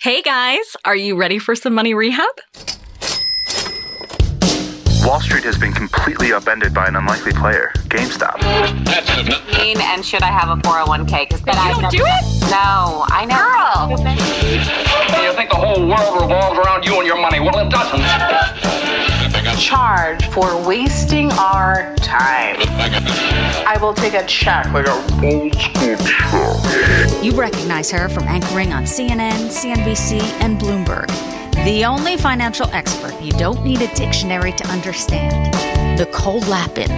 Hey guys, are you ready for some money rehab? Wall Street has been completely upended by an unlikely player, GameStop. Mean and should I have a 401k? Because then You I don't do it? No, I know. You think the whole world revolves around you and your money? Well, it doesn't. charge for wasting our time. I will take a check. Like You recognize her from anchoring on CNN, CNBC, and Bloomberg. The only financial expert you don't need a dictionary to understand. Nicole Lapin.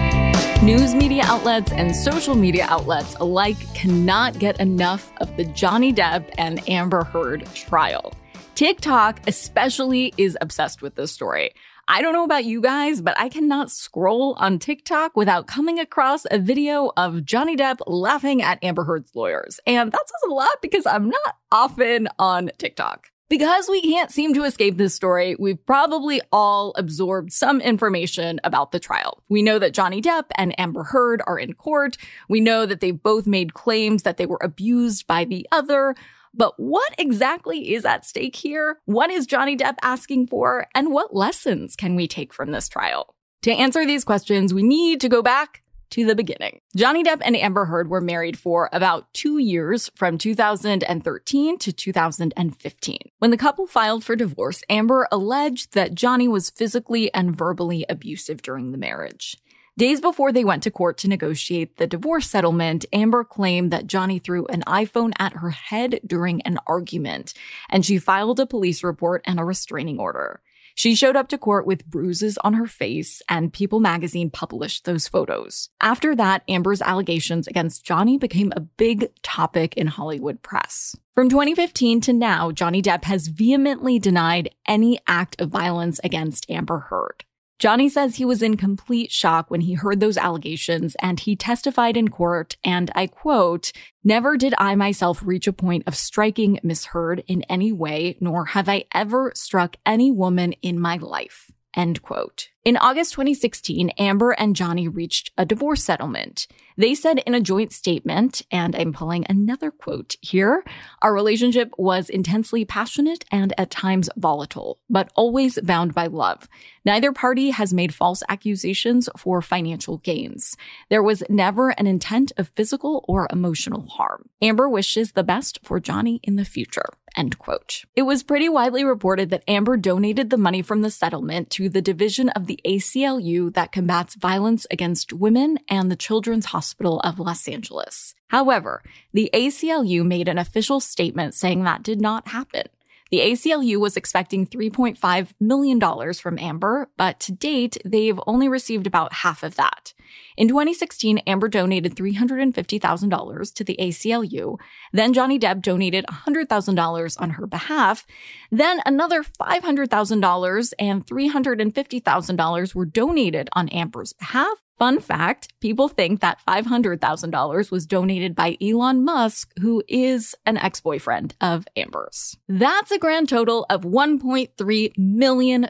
News media outlets and social media outlets alike cannot get enough of the Johnny Depp and Amber Heard trial. TikTok, especially, is obsessed with this story. I don't know about you guys, but I cannot scroll on TikTok without coming across a video of Johnny Depp laughing at Amber Heard's lawyers. And that says a lot because I'm not often on TikTok. Because we can't seem to escape this story, we've probably all absorbed some information about the trial. We know that Johnny Depp and Amber Heard are in court. We know that they've both made claims that they were abused by the other. But what exactly is at stake here? What is Johnny Depp asking for? And what lessons can we take from this trial? To answer these questions, we need to go back to the beginning. Johnny Depp and Amber Heard were married for about two years from 2013 to 2015. When the couple filed for divorce, Amber alleged that Johnny was physically and verbally abusive during the marriage. Days before they went to court to negotiate the divorce settlement, Amber claimed that Johnny threw an iPhone at her head during an argument, and she filed a police report and a restraining order. She showed up to court with bruises on her face, and People magazine published those photos. After that, Amber's allegations against Johnny became a big topic in Hollywood press. From 2015 to now, Johnny Depp has vehemently denied any act of violence against Amber Heard. Johnny says he was in complete shock when he heard those allegations and he testified in court and I quote, never did I myself reach a point of striking Miss Heard in any way, nor have I ever struck any woman in my life. End quote. In August 2016, Amber and Johnny reached a divorce settlement. They said in a joint statement, and I'm pulling another quote here, our relationship was intensely passionate and at times volatile, but always bound by love. Neither party has made false accusations for financial gains. There was never an intent of physical or emotional harm. Amber wishes the best for Johnny in the future. End quote. It was pretty widely reported that Amber donated the money from the settlement to the division of the ACLU that combats violence against women and the Children's Hospital of Los Angeles. However, the ACLU made an official statement saying that did not happen. The ACLU was expecting $3.5 million from Amber, but to date, they've only received about half of that. In 2016, Amber donated $350,000 to the ACLU. Then Johnny Depp donated $100,000 on her behalf. Then another $500,000 and $350,000 were donated on Amber's behalf. Fun fact people think that $500,000 was donated by Elon Musk, who is an ex boyfriend of Amber's. That's a grand total of $1.3 million,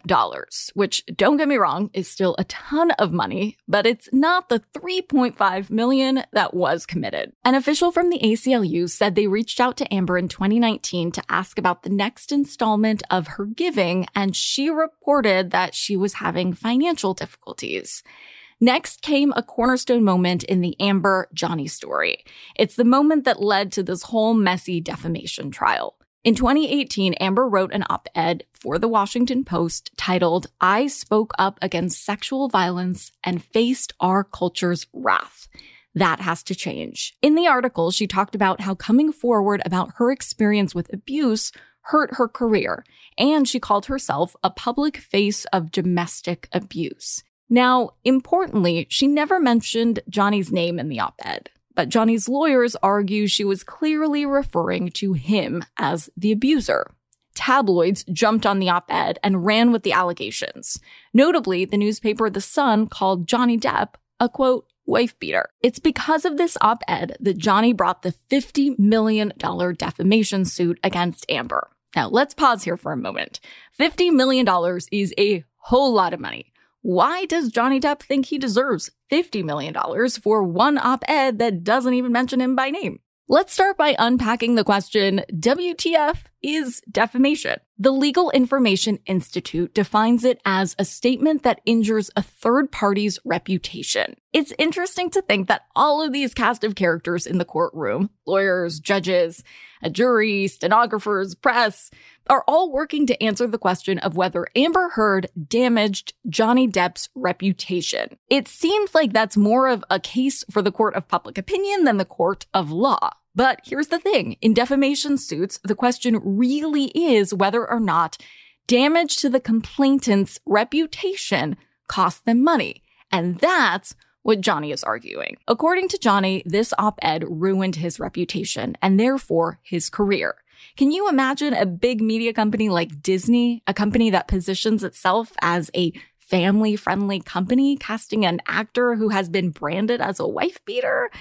which, don't get me wrong, is still a ton of money, but it's not the 3.5 million that was committed. An official from the ACLU said they reached out to Amber in 2019 to ask about the next installment of her giving, and she reported that she was having financial difficulties. Next came a cornerstone moment in the Amber Johnny story. It's the moment that led to this whole messy defamation trial. In 2018, Amber wrote an op ed for the Washington Post titled, I Spoke Up Against Sexual Violence and Faced Our Culture's Wrath. That has to change. In the article, she talked about how coming forward about her experience with abuse hurt her career, and she called herself a public face of domestic abuse. Now, importantly, she never mentioned Johnny's name in the op ed, but Johnny's lawyers argue she was clearly referring to him as the abuser. tabloids jumped on the op ed and ran with the allegations. Notably, the newspaper The Sun called Johnny Depp a quote, wife beater. It's because of this op ed that Johnny brought the $50 million defamation suit against Amber. Now, let's pause here for a moment. $50 million is a whole lot of money. Why does Johnny Depp think he deserves $50 million for one op ed that doesn't even mention him by name? Let's start by unpacking the question WTF is defamation? The Legal Information Institute defines it as a statement that injures a third party's reputation. It's interesting to think that all of these cast of characters in the courtroom, lawyers, judges, a jury, stenographers, press, are all working to answer the question of whether Amber Heard damaged Johnny Depp's reputation. It seems like that's more of a case for the court of public opinion than the court of law. But here's the thing. In defamation suits, the question really is whether or not damage to the complainant's reputation costs them money. And that's what Johnny is arguing. According to Johnny, this op-ed ruined his reputation and therefore his career. Can you imagine a big media company like Disney, a company that positions itself as a family friendly company, casting an actor who has been branded as a wife beater?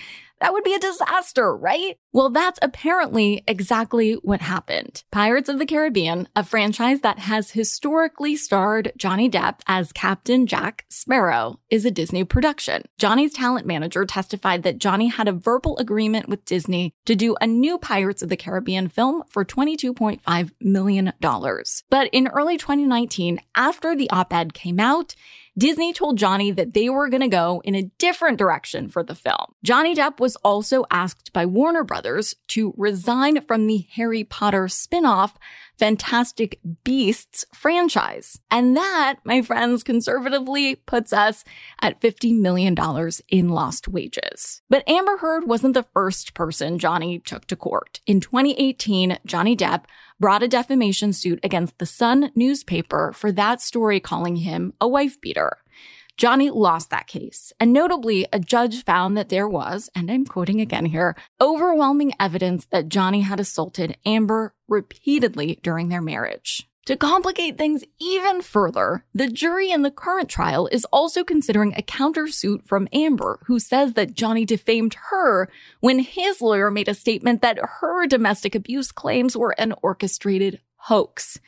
That would be a disaster, right? Well, that's apparently exactly what happened. Pirates of the Caribbean, a franchise that has historically starred Johnny Depp as Captain Jack Sparrow, is a Disney production. Johnny's talent manager testified that Johnny had a verbal agreement with Disney to do a new Pirates of the Caribbean film for $22.5 million. But in early 2019, after the op-ed came out, Disney told Johnny that they were going to go in a different direction for the film. Johnny Depp was also asked by Warner Brothers to resign from the Harry Potter spin-off Fantastic Beasts franchise. And that, my friends, conservatively puts us at $50 million in lost wages. But Amber Heard wasn't the first person Johnny took to court. In 2018, Johnny Depp brought a defamation suit against the Sun newspaper for that story calling him a wife beater. Johnny lost that case. And notably, a judge found that there was, and I'm quoting again here, overwhelming evidence that Johnny had assaulted Amber repeatedly during their marriage. To complicate things even further, the jury in the current trial is also considering a countersuit from Amber, who says that Johnny defamed her when his lawyer made a statement that her domestic abuse claims were an orchestrated hoax.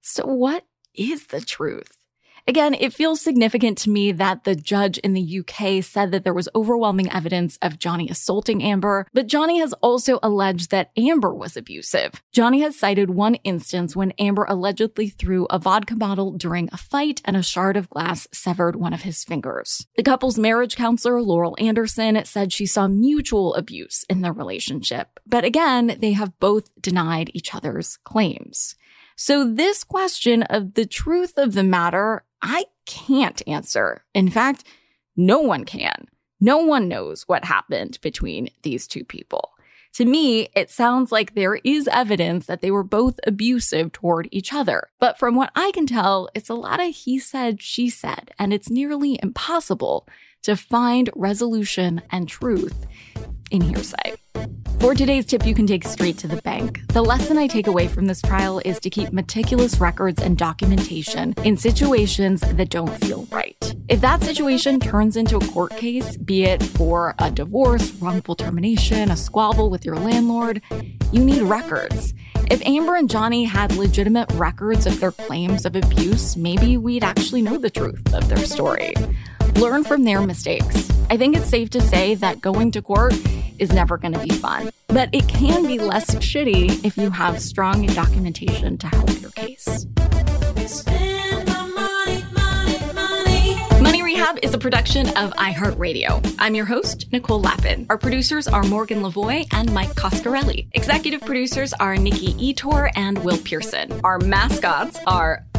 So what is the truth? Again, it feels significant to me that the judge in the UK said that there was overwhelming evidence of Johnny assaulting Amber, but Johnny has also alleged that Amber was abusive. Johnny has cited one instance when Amber allegedly threw a vodka bottle during a fight and a shard of glass severed one of his fingers. The couple's marriage counselor, Laurel Anderson, said she saw mutual abuse in their relationship, but again, they have both denied each other's claims. So this question of the truth of the matter I can't answer. In fact, no one can. No one knows what happened between these two people. To me, it sounds like there is evidence that they were both abusive toward each other. But from what I can tell, it's a lot of he said, she said, and it's nearly impossible to find resolution and truth in hearsay. For today's tip you can take straight to the bank, the lesson I take away from this trial is to keep meticulous records and documentation in situations that don't feel right. If that situation turns into a court case, be it for a divorce, wrongful termination, a squabble with your landlord, you need records. If Amber and Johnny had legitimate records of their claims of abuse, maybe we'd actually know the truth of their story. Learn from their mistakes. I think it's safe to say that going to court is never going to be fun, but it can be less shitty if you have strong documentation to help your case. Money Rehab is a production of iHeartRadio. I'm your host, Nicole Lapin. Our producers are Morgan Lavoie and Mike Coscarelli. Executive producers are Nikki Ettore and Will Pearson. Our mascots are